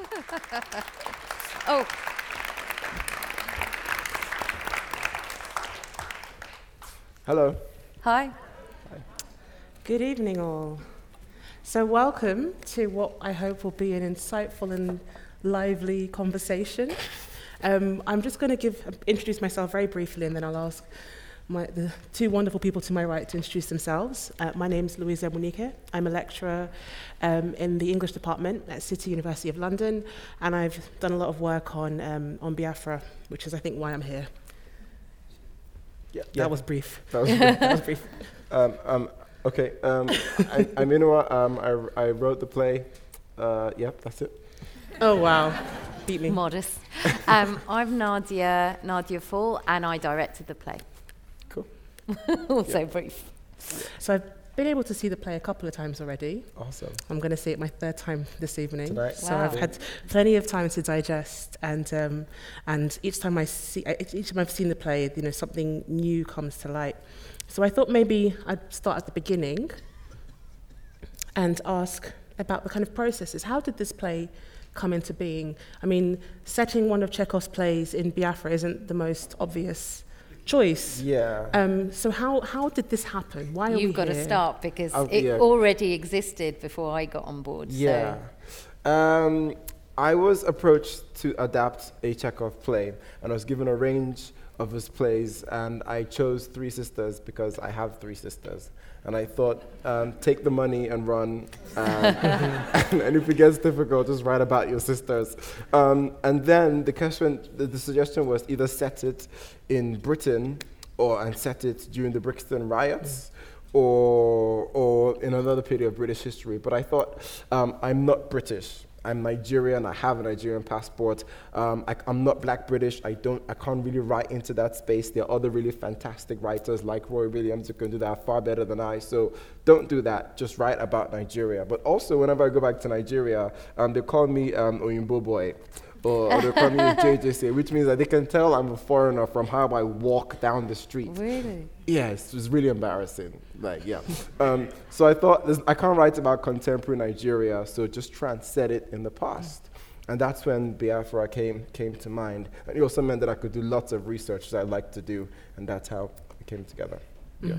oh. Hello. Hi. Hi. Good evening, all. So, welcome to what I hope will be an insightful and lively conversation. Um, I'm just going to give introduce myself very briefly, and then I'll ask my, the two wonderful people to my right to introduce themselves. Uh, my name is Louisa Munike. I'm a lecturer um, in the English department at City University of London, and I've done a lot of work on um, on Biafra, which is I think why I'm here. Yeah, That was brief. That was that was brief. um, um, okay. Um, I, I'm Inua. Um, I, I wrote the play. Uh, yep, that's it. Oh wow, beat me. Modest. Um, I'm Nadia, Nadia Fall, and I directed the play. Cool. also brief. So I've been able to see the play a couple of times already. Awesome. I'm going to see it my third time this evening. Tonight. So Wow. I've had plenty of time to digest, and um, and each time I see, each time I've seen the play, you know, something new comes to light. So I thought maybe I'd start at the beginning and ask about the kind of processes. How did this play come into being? I mean, setting one of Chekhov's plays in Biafra isn't the most obvious choice. Yeah. Um, so how how did this happen? Why are we You've got to here? start because Oh, it yeah. already existed before I got on board. Yeah. Um, I was approached to adapt a Chekhov play, and I was given a range of his plays, and I chose Three Sisters because I have three sisters. And I thought, um, take the money and run. Um, and if it gets difficult, just write about your sisters. Um, and then the question, the, the suggestion was either set it in Britain or and set it during the Brixton riots or, or in another period of British history. But I thought, um, I'm not British. I'm Nigerian. I have a Nigerian passport. Um, I, am not Black British. I don't. I can't really write into that space. There are other really fantastic writers like Roy Williams who can do that far better than I. So don't do that. Just write about Nigeria. But also, whenever I go back to Nigeria, um, they call me um, boy or, or they JJC, which means that they can tell I'm a foreigner from how I walk down the street. Really? Yes, it was really embarrassing. Like, yeah. um, so I thought this, I can't write about contemporary Nigeria, so just try and set it in the past. And that's when Biafra came came to mind. And it also meant that I could do lots of research that I like to do, and that's how it came together. Yeah.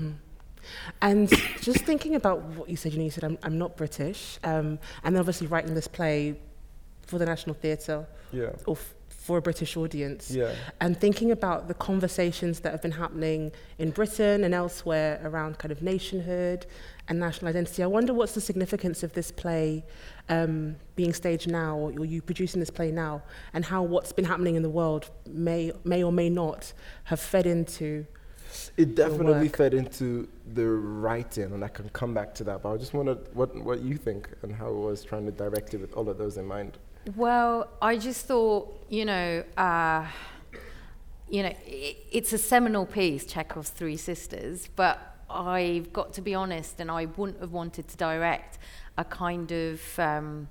And just thinking about what you said, you know, you said, I'm, I'm not British. Um, and then obviously writing this play for the National Theatre Yeah. or f- for a British audience. Yeah. And thinking about the conversations that have been happening in Britain and elsewhere around kind of nationhood and national identity. I wonder what's the significance of this play um, being staged now, or you producing this play now, and how what's been happening in the world may, may or may not have fed into It definitely fed into the writing, and I can come back to that. But I just wondered what, what you think and how it was trying to direct it with all of those in mind. Well, I just thought, you know, uh, you know, i it's a seminal piece, Chekhov's Three Sisters, but I've got to be honest, and I wouldn't have wanted to direct a kind of um,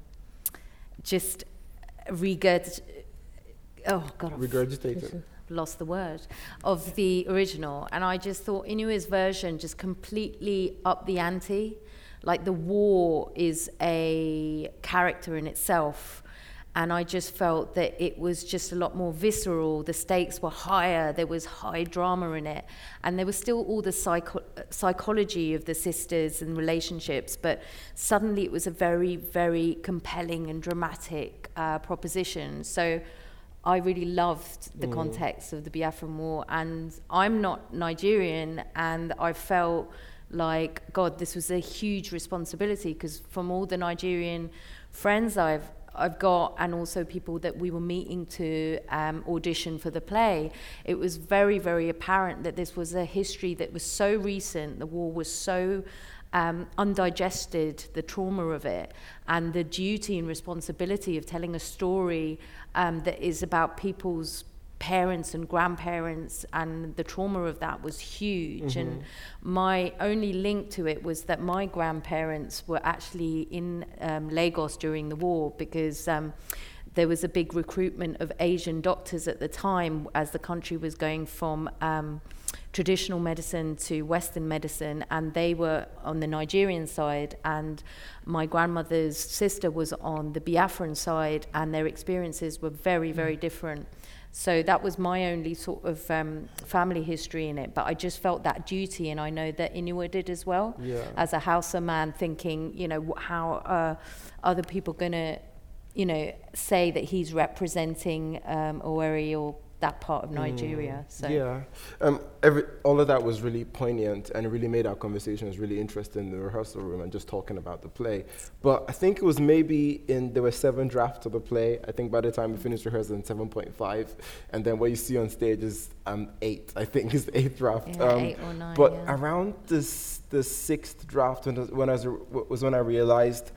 just regurgit. Oh God, I've Regurgitated. lost the word of the original and i just thought inua's version just completely up the ante like the war is a character in itself and i just felt that it was just a lot more visceral. The stakes were higher. There was high drama in it. And there was still all the psycho- psychology of the sisters and relationships but suddenly it was a very very compelling and dramatic uh, proposition. So I really loved the context of the Biafran War, and I'm not Nigerian, and I felt like God, this was a huge responsibility because from all the Nigerian friends I've I've got, and also people that we were meeting to um, audition for the play, it was very, very apparent that this was a history that was so recent. The war was so um, undigested, the trauma of it, and the duty and responsibility of telling a story um, that is about people's parents and grandparents and the trauma of that was huge. And my only link to it was that my grandparents were actually in um, Lagos during the war because um, there was a big recruitment of Asian doctors at the time as the country was going from um, traditional medicine to Western medicine, and they were on the Nigerian side, and my grandmother's sister was on the Biafran side, and their experiences were very, very different. So that was my only sort of um, family history in it. But I just felt that duty, and I know that Inua did as well. Yeah. As a Hausa man, thinking, you know, how are other people going to, you know, say that he's representing um, Owerri or that part of Nigeria. So Yeah, um, every, all of that was really poignant and really made our conversations really interesting in the rehearsal room and just talking about the play. But I think it was maybe in, there were seven drafts of the play. I think by the time we finished rehearsing, 7.5. And then what you see on stage is um, eight, I think is the eighth draft. Yeah, um, eight or nine, But yeah. around this, the sixth draft, when, when I was, was when I realized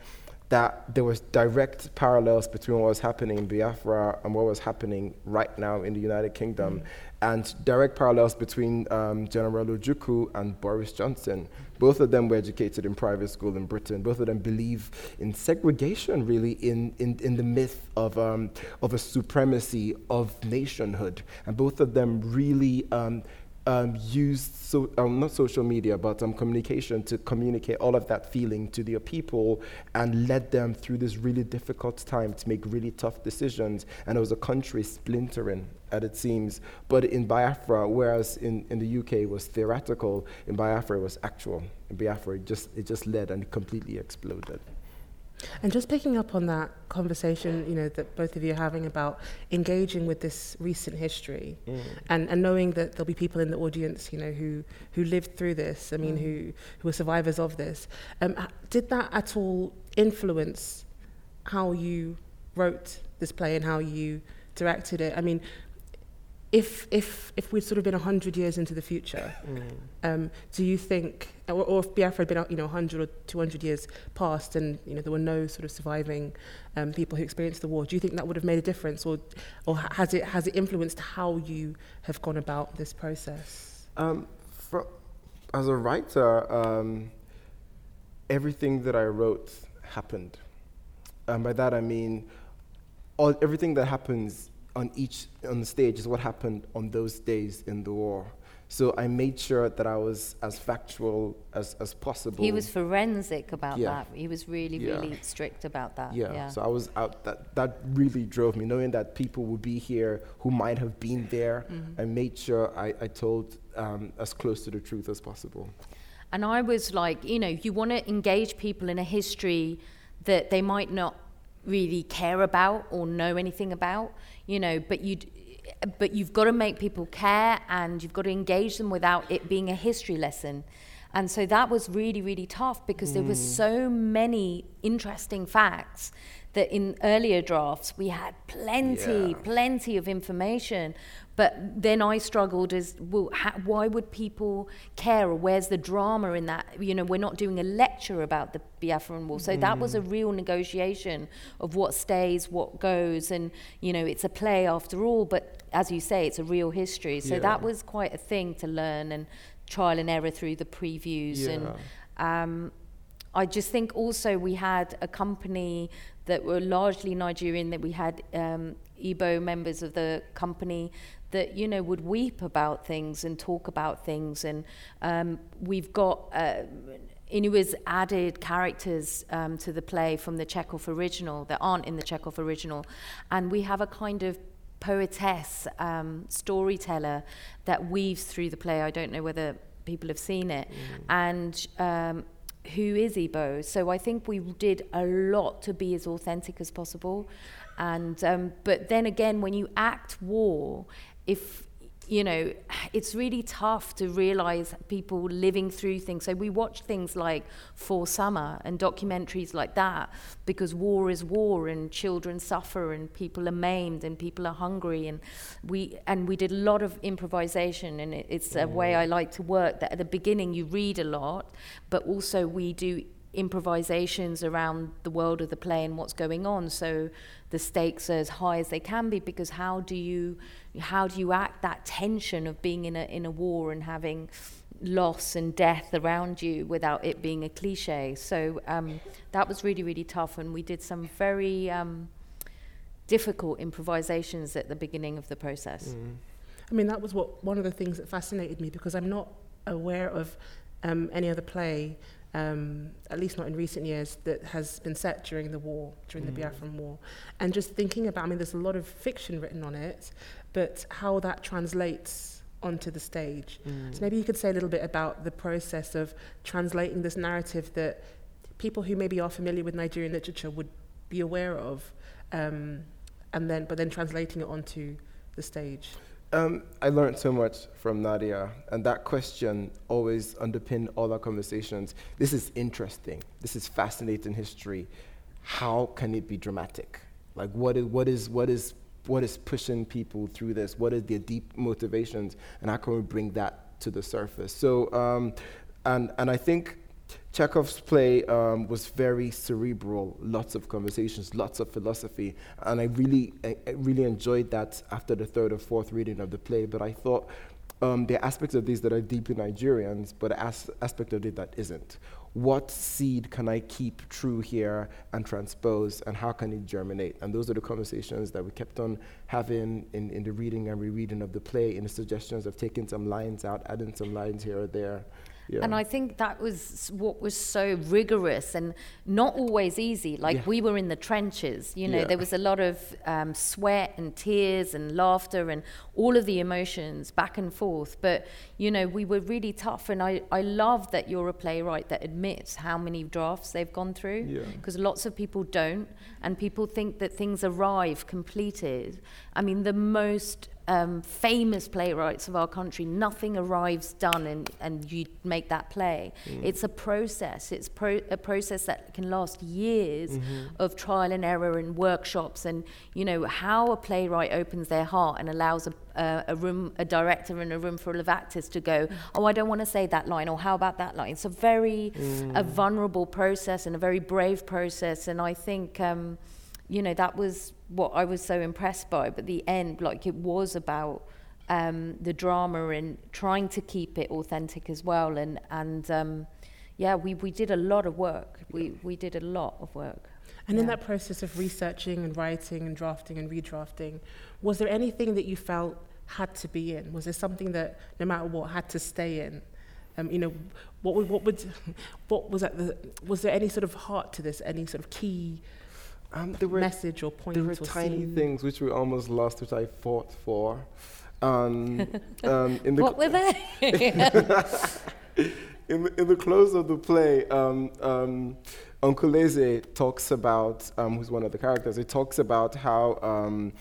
that there was direct parallels between what was happening in Biafra and what was happening right now in the United Kingdom, and direct parallels between um, General Ojukwu and Boris Johnson. Both of them were educated in private school in Britain. Both of them believe in segregation, really, in, in, in the myth of, um, of a supremacy of nationhood. And both of them really um, um, used so um, not social media but um, communication to communicate all of that feeling to their people and led them through this really difficult time to make really tough decisions. And it was a country splintering as it seems. But in biafra whereas in, in the uk it was theoretical in biafra it was actual. In biafra it just it just led and completely exploded And just picking up on that conversation, you know, that both of you are having about engaging with this recent history and, and knowing that there'll be people in the audience, you know, who, who lived through this, I mean, who, who are survivors of this. Um, did that at all influence how you wrote this play and how you directed it? I mean, if, if, if we'd sort of been 100 years into the future, um, do you think, or, or if Biafra had been, you know, 100 or 200 years past and, you know, there were no sort of surviving um, people who experienced the war, do you think that would have made a difference or, or has, it, has it influenced how you have gone about this process? Um, fro- as a writer, um, everything that I wrote happened. And by that I mean, all, everything that happens on each on the stage is what happened on those days in the war. So I made sure that I was as factual as, as possible. he was forensic about Yeah. that. He was really, Yeah. really strict about that. yeah, yeah. so I was out. That that really drove me, knowing that people would be here who might have been there. Mm-hmm. I made sure I, I told um, as close to the truth as possible. And I was like, you know, you want to engage people in a history that they might not really care about or know anything about, you know, but you but you've got to make people care and you've got to engage them without it being a history lesson. And so that was really, really tough because there was mm. so many interesting facts that in earlier drafts we had plenty, Yeah. plenty of information. But then I struggled as well, ha- why would people care or where's the drama in that? You know, we're not doing a lecture about the Biafran War. So that was a real negotiation of what stays, what goes. And, you know, it's a play after all, but as you say, it's a real history. So Yeah. that was quite a thing to learn and trial and error through the previews. And um, I just think also we had a company that were largely Nigerian, that we had um, Igbo members of the company that, you know, would weep about things and talk about things. And um, we've got, uh, Inua's added characters um, to the play from the Chekhov original that aren't in the Chekhov original. And we have a kind of poetess, um, storyteller that weaves through the play. I don't know whether people have seen it. And um, who is Igbo? So I think we did a lot to be as authentic as possible. And um, but then again, when you act war, if you know, it's really tough to realize people living through things. So we watch things like For Sama and documentaries like that because war is war and children suffer and people are maimed and people are hungry and we and we did a lot of improvisation and it, it's a way mm. I like to work that at the beginning you read a lot, but also we do improvisations around the world of the play and what's going on. So the stakes are as high as they can be because how do you how do you act that tension of being in a in a war and having loss and death around you without it being a cliche so um, that was really really tough and we did some very um, difficult improvisations at the beginning of the process. I mean, that was what one of the things that fascinated me because I'm not aware of um, any other play, um, at least not in recent years, that has been set during the war, during mm. the Biafran War. And just thinking about, I mean, there's a lot of fiction written on it, but how that translates onto the stage. Mm. So maybe you could say a little bit about the process of translating this narrative that people who maybe are familiar with Nigerian literature would be aware of, um, and then but then translating it onto the stage. Um, I learned so much from Nadia, and that question always underpinned all our conversations. This is interesting. This is fascinating history. How can it be dramatic? Like, what is, what is, what is, what is pushing people through this? What is their deep motivations, and how can we bring that to the surface? So, um, and and I think Chekhov's play um, was very cerebral, lots of conversations, lots of philosophy, and I really, I, I really enjoyed that after the third or fourth reading of the play. But I thought um, there are aspects of this that are deeply Nigerians, but as- aspect of it that isn't. What seed can I keep true here and transpose, and how can it germinate? And those are the conversations that we kept on having in, in the reading and rereading of the play, in the suggestions of taking some lines out, adding some lines here or there. Yeah. And I think that was what was so rigorous and not always easy. Like yeah. we were in the trenches, you know, yeah. there was a lot of um, sweat and tears and laughter and all of the emotions back and forth. But, you know, we were really tough. And I, I love that you're a playwright that admits how many drafts they've gone through because lots of people don't. And people think that things arrive completed. I mean, the most um, famous playwrights of our country, nothing arrives done and, and you make that play. Mm. It's a process. It's pro- a process that can last years mm-hmm. of trial and error and workshops and, you know, how a playwright opens their heart and allows a, uh, a room, a director in a room full of actors to go, oh, I don't want to say that line, or how about that line? It's a very mm. a vulnerable process and a very brave process. And I think, um, you know, that was what I was so impressed by. But the end, like it was about um, the drama and trying to keep it authentic as well. And and um, yeah, we, we did a lot of work. We we did a lot of work. And yeah. in that process of researching and writing and drafting and redrafting, was there anything that you felt had to be in? Was there something that, no matter what, had to stay in? Um, you know, what would, what would, what was at the, was there any sort of heart to this? Any sort of key um, there were, message or point? There were tiny scene. things which we almost lost, which I fought for. Um, um, in the what were they? in, the, in the close of the play, um, um, Uncle Eze talks about, um, who's one of the characters, he talks about how um,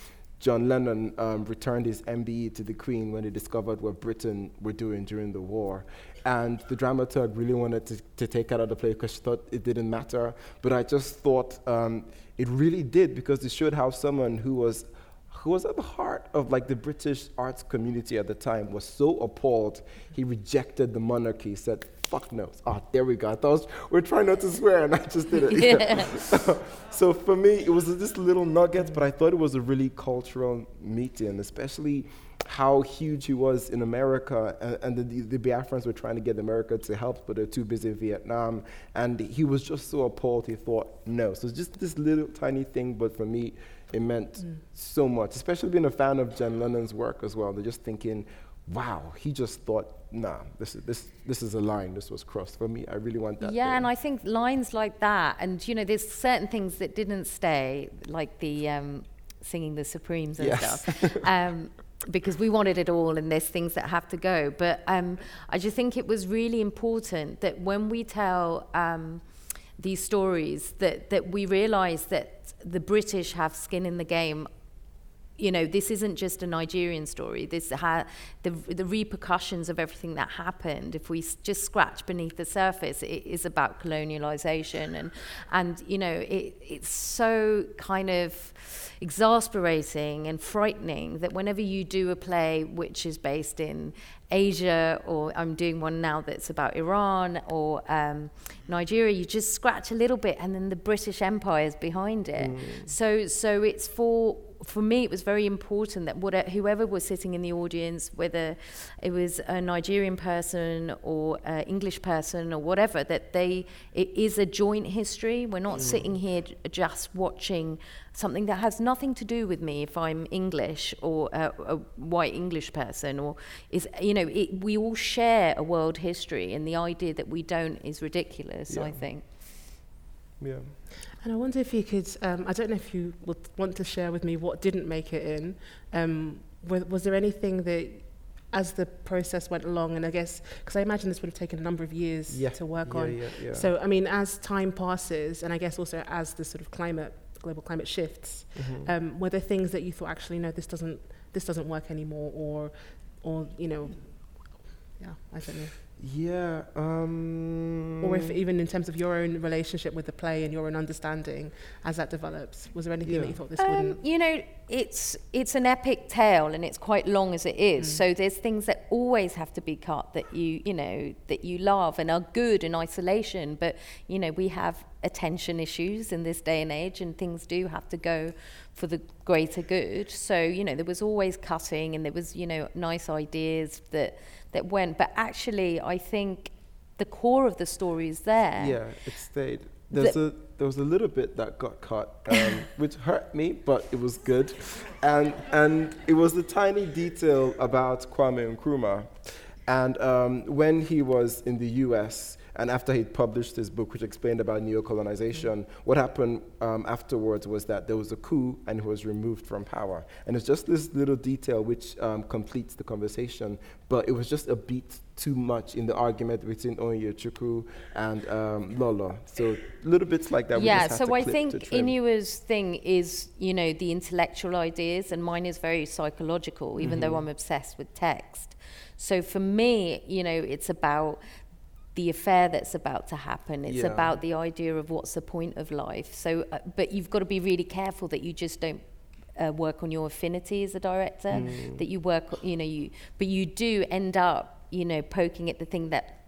John Lennon um, returned his MBE to the Queen when he discovered what Britain were doing during the war. And the dramaturg really wanted to, to take out of the play because she thought it didn't matter. But I just thought um, it really did because it showed how someone who was who was at the heart of like the British arts community at the time was so appalled he rejected the monarchy, said, fuck no. Ah, oh, there we go. I thought was, we're trying not to swear and I just did it. Yeah. so for me, it was just little nuggets, but I thought it was a really cultural meeting, especially how huge he was in America, and, and the, the, Biafrans were trying to get America to help, but they're too busy in Vietnam. And he was just so appalled, he thought, no. So just this little tiny thing, but for me, it meant mm. so much, especially being a fan of John Lennon's work as well. They're just thinking, wow, he just thought, nah, this is, this, this is a line, this was crossed. For me, I really want that. Yeah, and I think lines like that, and you know, there's certain things that didn't stay, like the um, singing the Supremes and yes. stuff. um, because we wanted it all and there's things that have to go. But um, I just think it was really important that when we tell um, these stories that, that we realize that the British have skin in the game you know, this isn't just a Nigerian story. This ha- the the repercussions of everything that happened. If we s- just scratch beneath the surface, it is about colonialization, and and you know, it it's so kind of exasperating and frightening that whenever you do a play which is based in Asia, or I'm doing one now that's about Iran or um, Nigeria, you just scratch a little bit, and then the British Empire is behind it. Mm. So so it's for for me, it was very important that whatever, whoever was sitting in the audience, whether it was a Nigerian person or an English person or whatever, that they it is a joint history. We're not mm. sitting here just watching something that has nothing to do with me if I'm English or a, a white English person or is you know it, we all share a world history and the idea that we don't is ridiculous. Yeah. I think. Yeah. And I wonder if you could, um, I don't know if you would want to share with me what didn't make it in. Um, was, was there anything that, as the process went along, and I guess, because I imagine this would have taken a number of years yeah. to work yeah, on. Yeah, yeah. So, I mean, as time passes, and I guess also as the sort of climate, global climate shifts, mm-hmm. um, were there things that you thought, actually, no, this doesn't, this doesn't work anymore, or, or, you know, yeah, I don't know. Yeah. Um, or if even in terms of your own relationship with the play and your own understanding as that develops, was there anything yeah. that you thought this um, wouldn't? You know, it's it's an epic tale and it's quite long as it is. Mm. So there's things that always have to be cut that you you know that you love and are good in isolation. But you know, we have attention issues in this day and age, and things do have to go for the greater good. So you know, there was always cutting, and there was you know nice ideas that that went. But actually, I think the core of the story is there. Yeah, it stayed. There's the, a there was a little bit that got cut, um, which hurt me, but it was good, and and it was the tiny detail about Kwame Nkrumah, and um, when he was in the U.S and after he'd published his book, which explained about neocolonization, what happened um, afterwards was that there was a coup and he was removed from power. And it's just this little detail which um, completes the conversation, but it was just a beat too much in the argument between Onyechukwu and um, Lolo. So little bits like that. Yeah, so I think Inua's thing is, you know, the intellectual ideas, and mine is very psychological, even mm-hmm. though I'm obsessed with text. So for me, you know, it's about the affair that's about to happen. It's yeah. about the idea of what's the point of life. So, uh, but you've got to be really careful that you just don't uh, work on your affinity as a director. Mm. That you work, you know, you but you do end up, you know, poking at the thing that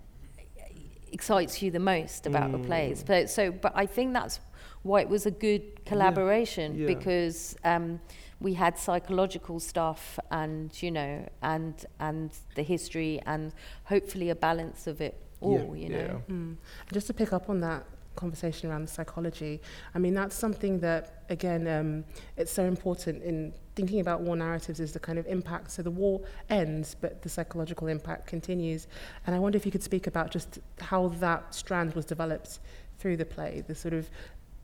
excites you the most about mm. the plays. But so, but I think that's why it was a good collaboration yeah. Yeah. because. Um, we had psychological stuff and you know and and the history and hopefully a balance of it all, yeah, you know. Yeah. Mm. Just to pick up on that conversation around the psychology, I mean, that's something that, again, um, it's so important in thinking about war narratives is the kind of impact. So the war ends, but the psychological impact continues. And I wonder if you could speak about just how that strand was developed through the play, the sort of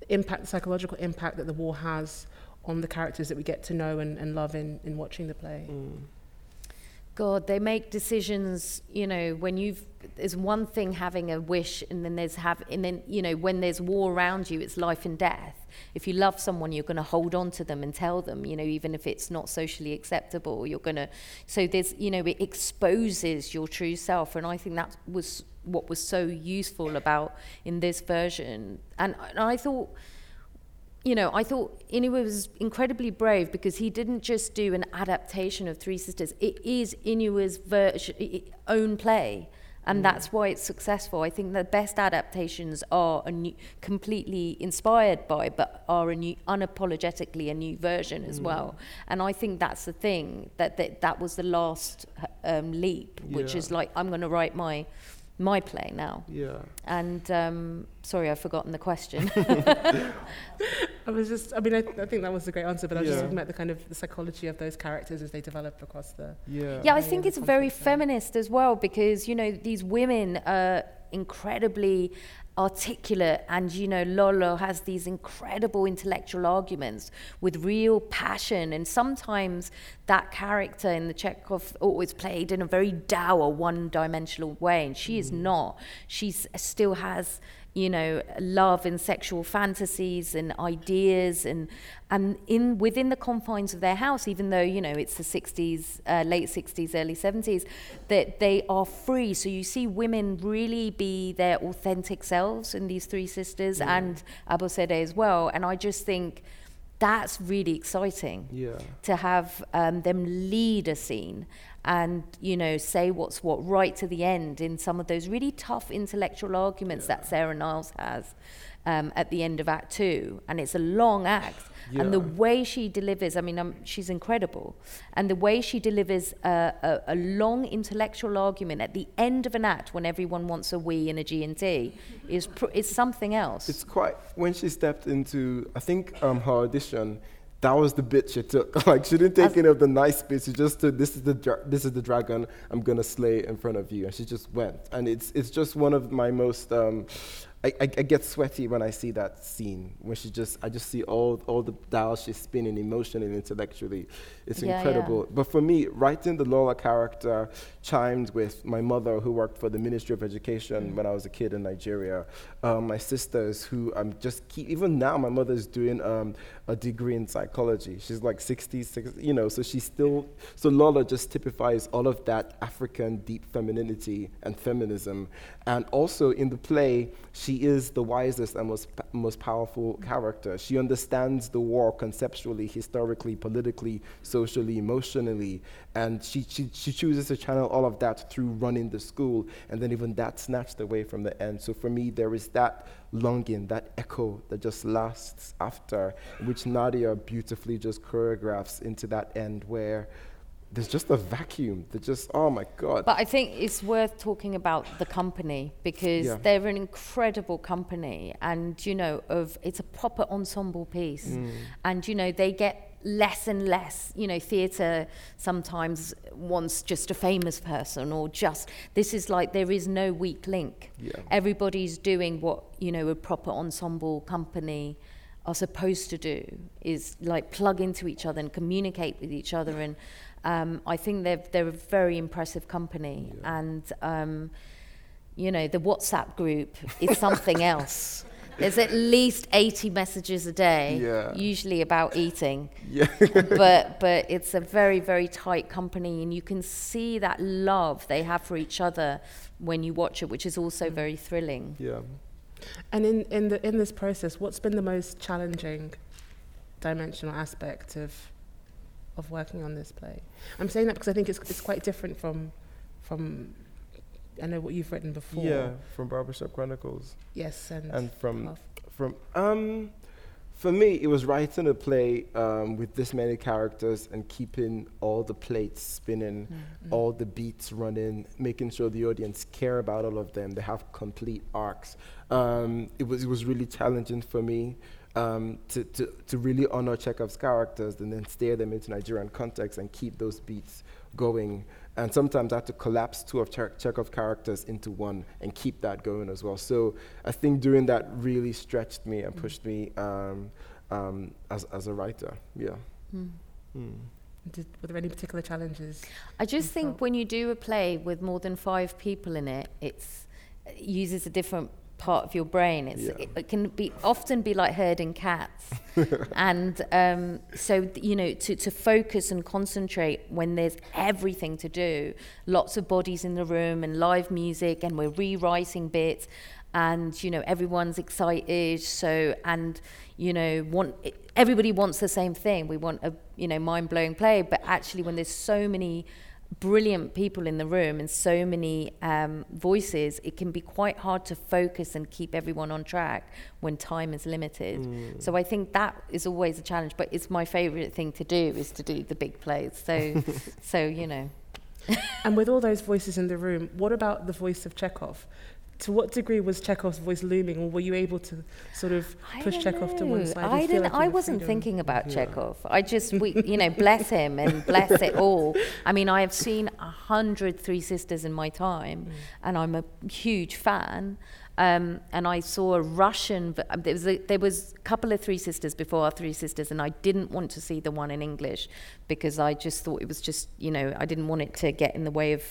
impact, psychological impact that the war has on the characters that we get to know and, and love in, in watching the play. Mm. God, they make decisions, you know, when you've, there's one thing having a wish and then there's have, and then, you know, when there's war around you, it's life and death. If you love someone, you're going to hold on to them and tell them, you know, even if it's not socially acceptable, you're going to, so there's, you know, it exposes your true self. And I think that was what was so useful about in this version. And, and I thought, you know, I thought Inua was incredibly brave because he didn't just do an adaptation of Three Sisters. It is version, own play, and mm. that's why it's successful. I think the best adaptations are a new, completely inspired by, but are a new, unapologetically a new version as mm. well. And I think that's the thing that that, that was the last um, leap, which yeah. is like I'm going to write my my play now. Yeah. And um, sorry, I've forgotten the question. I was just, I mean, I, I, think that was a great answer, but I was yeah. just talking about the kind of the psychology of those characters as they develop across the. Yeah. Yeah, I think it's very feminist as well because, you know, these women are incredibly articulate and you know Lolo has these incredible intellectual arguments with real passion and sometimes that character in the Chekhov always played in a very dour one-dimensional way and she mm. is not she still has you know, love and sexual fantasies and ideas and and in within the confines of their house, even though you know it's the 60s, uh, late 60s, early 70s, that they are free. So you see women really be their authentic selves in these three sisters yeah. and Abosede as well. And I just think that's really exciting yeah. to have um, them lead a scene and you know say what's what right to the end in some of those really tough intellectual arguments yeah. that Sarah Niles has um, at the end of Act Two, and it's a long act, And the way she delivers, I mean, um, she's incredible. And the way she delivers a, a, a long intellectual argument at the end of an act when everyone wants a we and a G and T is, pr- is something else. It's quite when she stepped into I think um, her audition. That was the bit she took. like she didn't take any of the nice bits. She just stood. This is the dra- this is the dragon. I'm gonna slay in front of you, and she just went. And it's it's just one of my most. Um, I, I, I get sweaty when I see that scene when she just I just see all all the dials she's spinning emotionally and intellectually. It's Yeah, yeah. incredible. But for me, writing the Lolo character chimed with my mother, who worked for the Ministry of Education when I was a kid in Nigeria. Um, my sisters, who I'm um, just keep, even now, my mother's doing um, a degree in psychology. She's like 60, 60, you know, so she's still, so Lolo just typifies all of that African deep femininity and feminism. And also in the play, she is the wisest and most, most powerful character. She understands the war conceptually, historically, politically, socially, emotionally, and she, she, she chooses to channel all of that through running the school, and then even that snatched away from the end. So for me, there is that longing, that echo that just lasts after, which Nadia beautifully just choreographs into that end where there's just a vacuum. That just, oh my God. But I think it's worth talking about the company because Yeah. they're an incredible company, and you know, of it's a proper ensemble piece, Mm. and you know they get less and less. You know, theatre sometimes wants just a famous person or just this is like there is no weak link. Yeah. Everybody's doing what you know a proper ensemble company are supposed to do is like plug into each other and communicate with each other and um, I think they're they're a very impressive company Yeah. and um, you know the WhatsApp group is something else. There's at least 80 messages a day, Yeah. usually about eating. Yeah. but but it's a very very tight company, and you can see that love they have for each other when you watch it, which is also mm. very thrilling. yeah. And in, in, the, in this process, what's been the most challenging dimensional aspect of, of working on this play? I'm saying that because I think it's, it's quite different from, from, I know what you've written before. Yeah, from Barbershop Chronicles. Yes, and, And from from um for me it was writing a play um, with this many characters and keeping all the plates spinning Mm, all the beats running making sure the audience care about all of them they have complete arcs um, it was it was really challenging for me um, to, to, to really honor Chekhov's characters and then steer them into Nigerian context and keep those beats going. And sometimes I had to collapse two of Che- Chekhov's characters into one and keep that going as well. So I think doing that really stretched me and pushed me um, um, as, as a writer. Yeah. Hmm. Mm. Did, were there any particular challenges? I just think felt? when you do a play with more than five people in it, it uses a different part of your brain. It's, Yeah. it, it can be often be like herding cats, and um, so you know to, to focus and concentrate when there's everything to do, lots of bodies in the room and live music, and we're rewriting bits. And you know everyone's excited, so and you know want everybody wants the same thing. We want a you know mind blowing play, but actually when there's so many brilliant people in the room and so many um, voices, it can be quite hard to focus and keep everyone on track when time is limited. Mm. So I think that is always a challenge, but it's my favourite thing to do is to do the big plays. So, so you know. And with all those voices in the room, what about the voice of Chekhov? To what degree was Chekhov's voice looming, or were you able to sort of push don't Chekhov to one side? I didn't. like I wasn't freedom? thinking about Yeah. Chekhov. I just, we, you know, bless him and bless it all. I mean, I have seen a hundred Three Sisters in my time, Mm. and I'm a huge fan. Um, and I saw a Russian. um, There was a, there was a couple of Three Sisters before our Three Sisters, and I didn't want to see the one in English because I just thought it was just, you know, I didn't want it to get in the way of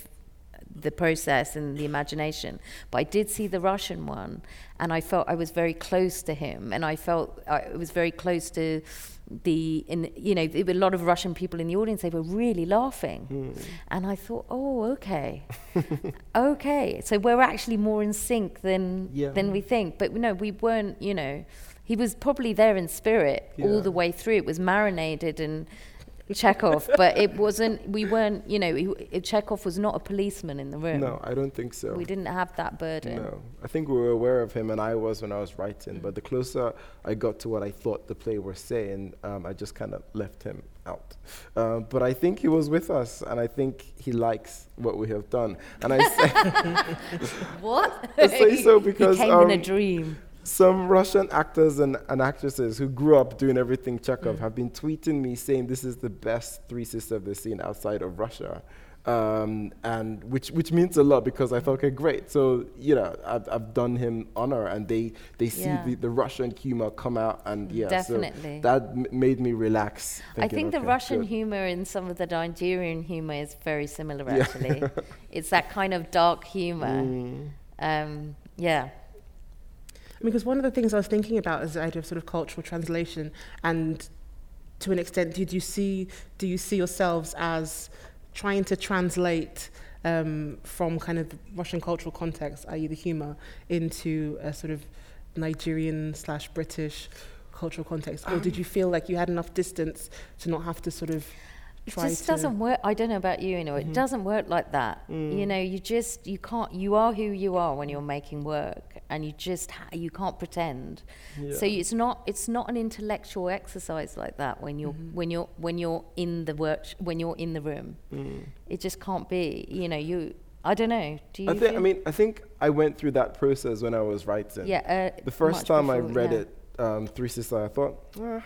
the process and the imagination. But I did see the Russian one, and I felt I was very close to him, and I felt I was very close to the. In you know, there were a lot of Russian people in the audience. They were really laughing, Mm. and I thought, oh, okay, okay. So we're actually more in sync than Yeah. than we think. But no, we weren't. You know, he was probably there in spirit Yeah. all the way through. It was marinated and. Chekhov, but it wasn't. We weren't. You know, he, Chekhov was not a policeman in the room. No, I don't think so. We didn't have that burden. No, I think we were aware of him, and I was when I was writing. But the closer I got to what I thought the play was saying, um, I just kind of left him out. Uh, but I think he was with us, and I think he likes what we have done. And I say, what? I say so because he came um, in a dream. Some Russian actors and, and actresses who grew up doing everything Chekhov have been tweeting me saying this is the best Three Sisters they've seen outside of Russia. Um, and which which means a lot because I thought, okay, great. So you know, I've, I've done him honor, and they they see Yeah. the, the Russian humor come out, and yeah, Definitely. so that m- made me relax. I thinking, think the Russian good. humor and some of the Nigerian humor is very similar. Yeah. Actually, it's that kind of dark humor. Mm. Um, yeah. Because one of the things I was thinking about is the idea of sort of cultural translation, and to an extent, did you see do you see yourselves as trying to translate um, from kind of Russian cultural context, i.e., the humour, into a sort of Nigerian slash British cultural context, or did you feel like you had enough distance to not have to sort of It try just to? doesn't work. I don't know about you, you know, it doesn't work like that. You know, you just you can't. You are who you are when you're making work, and you just ha- you can't pretend. So it's not it's not an intellectual exercise like that when you're when you're when you're in the work when you're in the room. Mm. It just can't be. You know, you. I don't know. Do you? I think. I mean, I think I went through that process when I was writing. yeah. Uh, The first time I read yeah. it, um, Three Sisters, I thought, ah.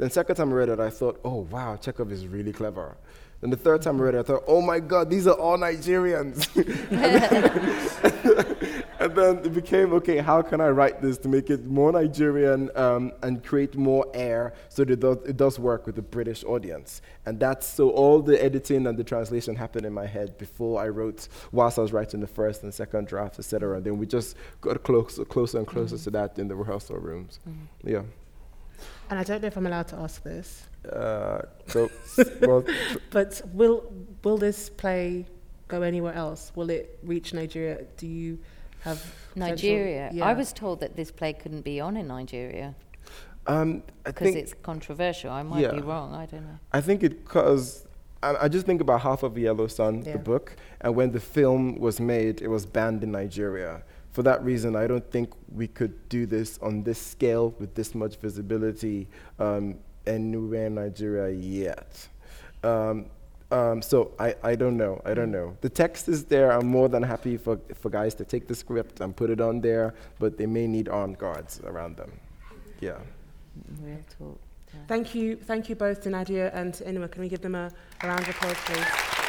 Then second time I read it, I thought, oh wow, Chekhov is really clever. Then the third time I read it, I thought, oh my God, these are all Nigerians. and then it became, okay, how can I write this to make it more Nigerian um, and create more air so that it does, it does work with the British audience? And that's so all the editing and the translation happened in my head before I wrote, whilst I was writing the first and second draft, etc. And then we just got closer, closer and closer to that in the rehearsal rooms. Yeah. And I don't know if I'm allowed to ask this, Uh, so, well, but will will this play go anywhere else? Will it reach Nigeria? Do you have potential- Nigeria. I was told that this play couldn't be on in Nigeria um, because think it's controversial. I might be wrong. I don't know. I think it cause I, I just think about half of Yellow Sun, Yeah. the book, and when the film was made, it was banned in Nigeria. For that reason, I don't think we could do this on this scale with this much visibility um, anywhere in Nigeria yet. Um, um, so I, I don't know. I don't know. The text is there. I'm more than happy for, for guys to take the script and put it on there, but they may need armed guards around them. Yeah. Real talk. yeah. Thank you, thank you both to Nadia and to Inua. Can we give them a, a round of applause, please?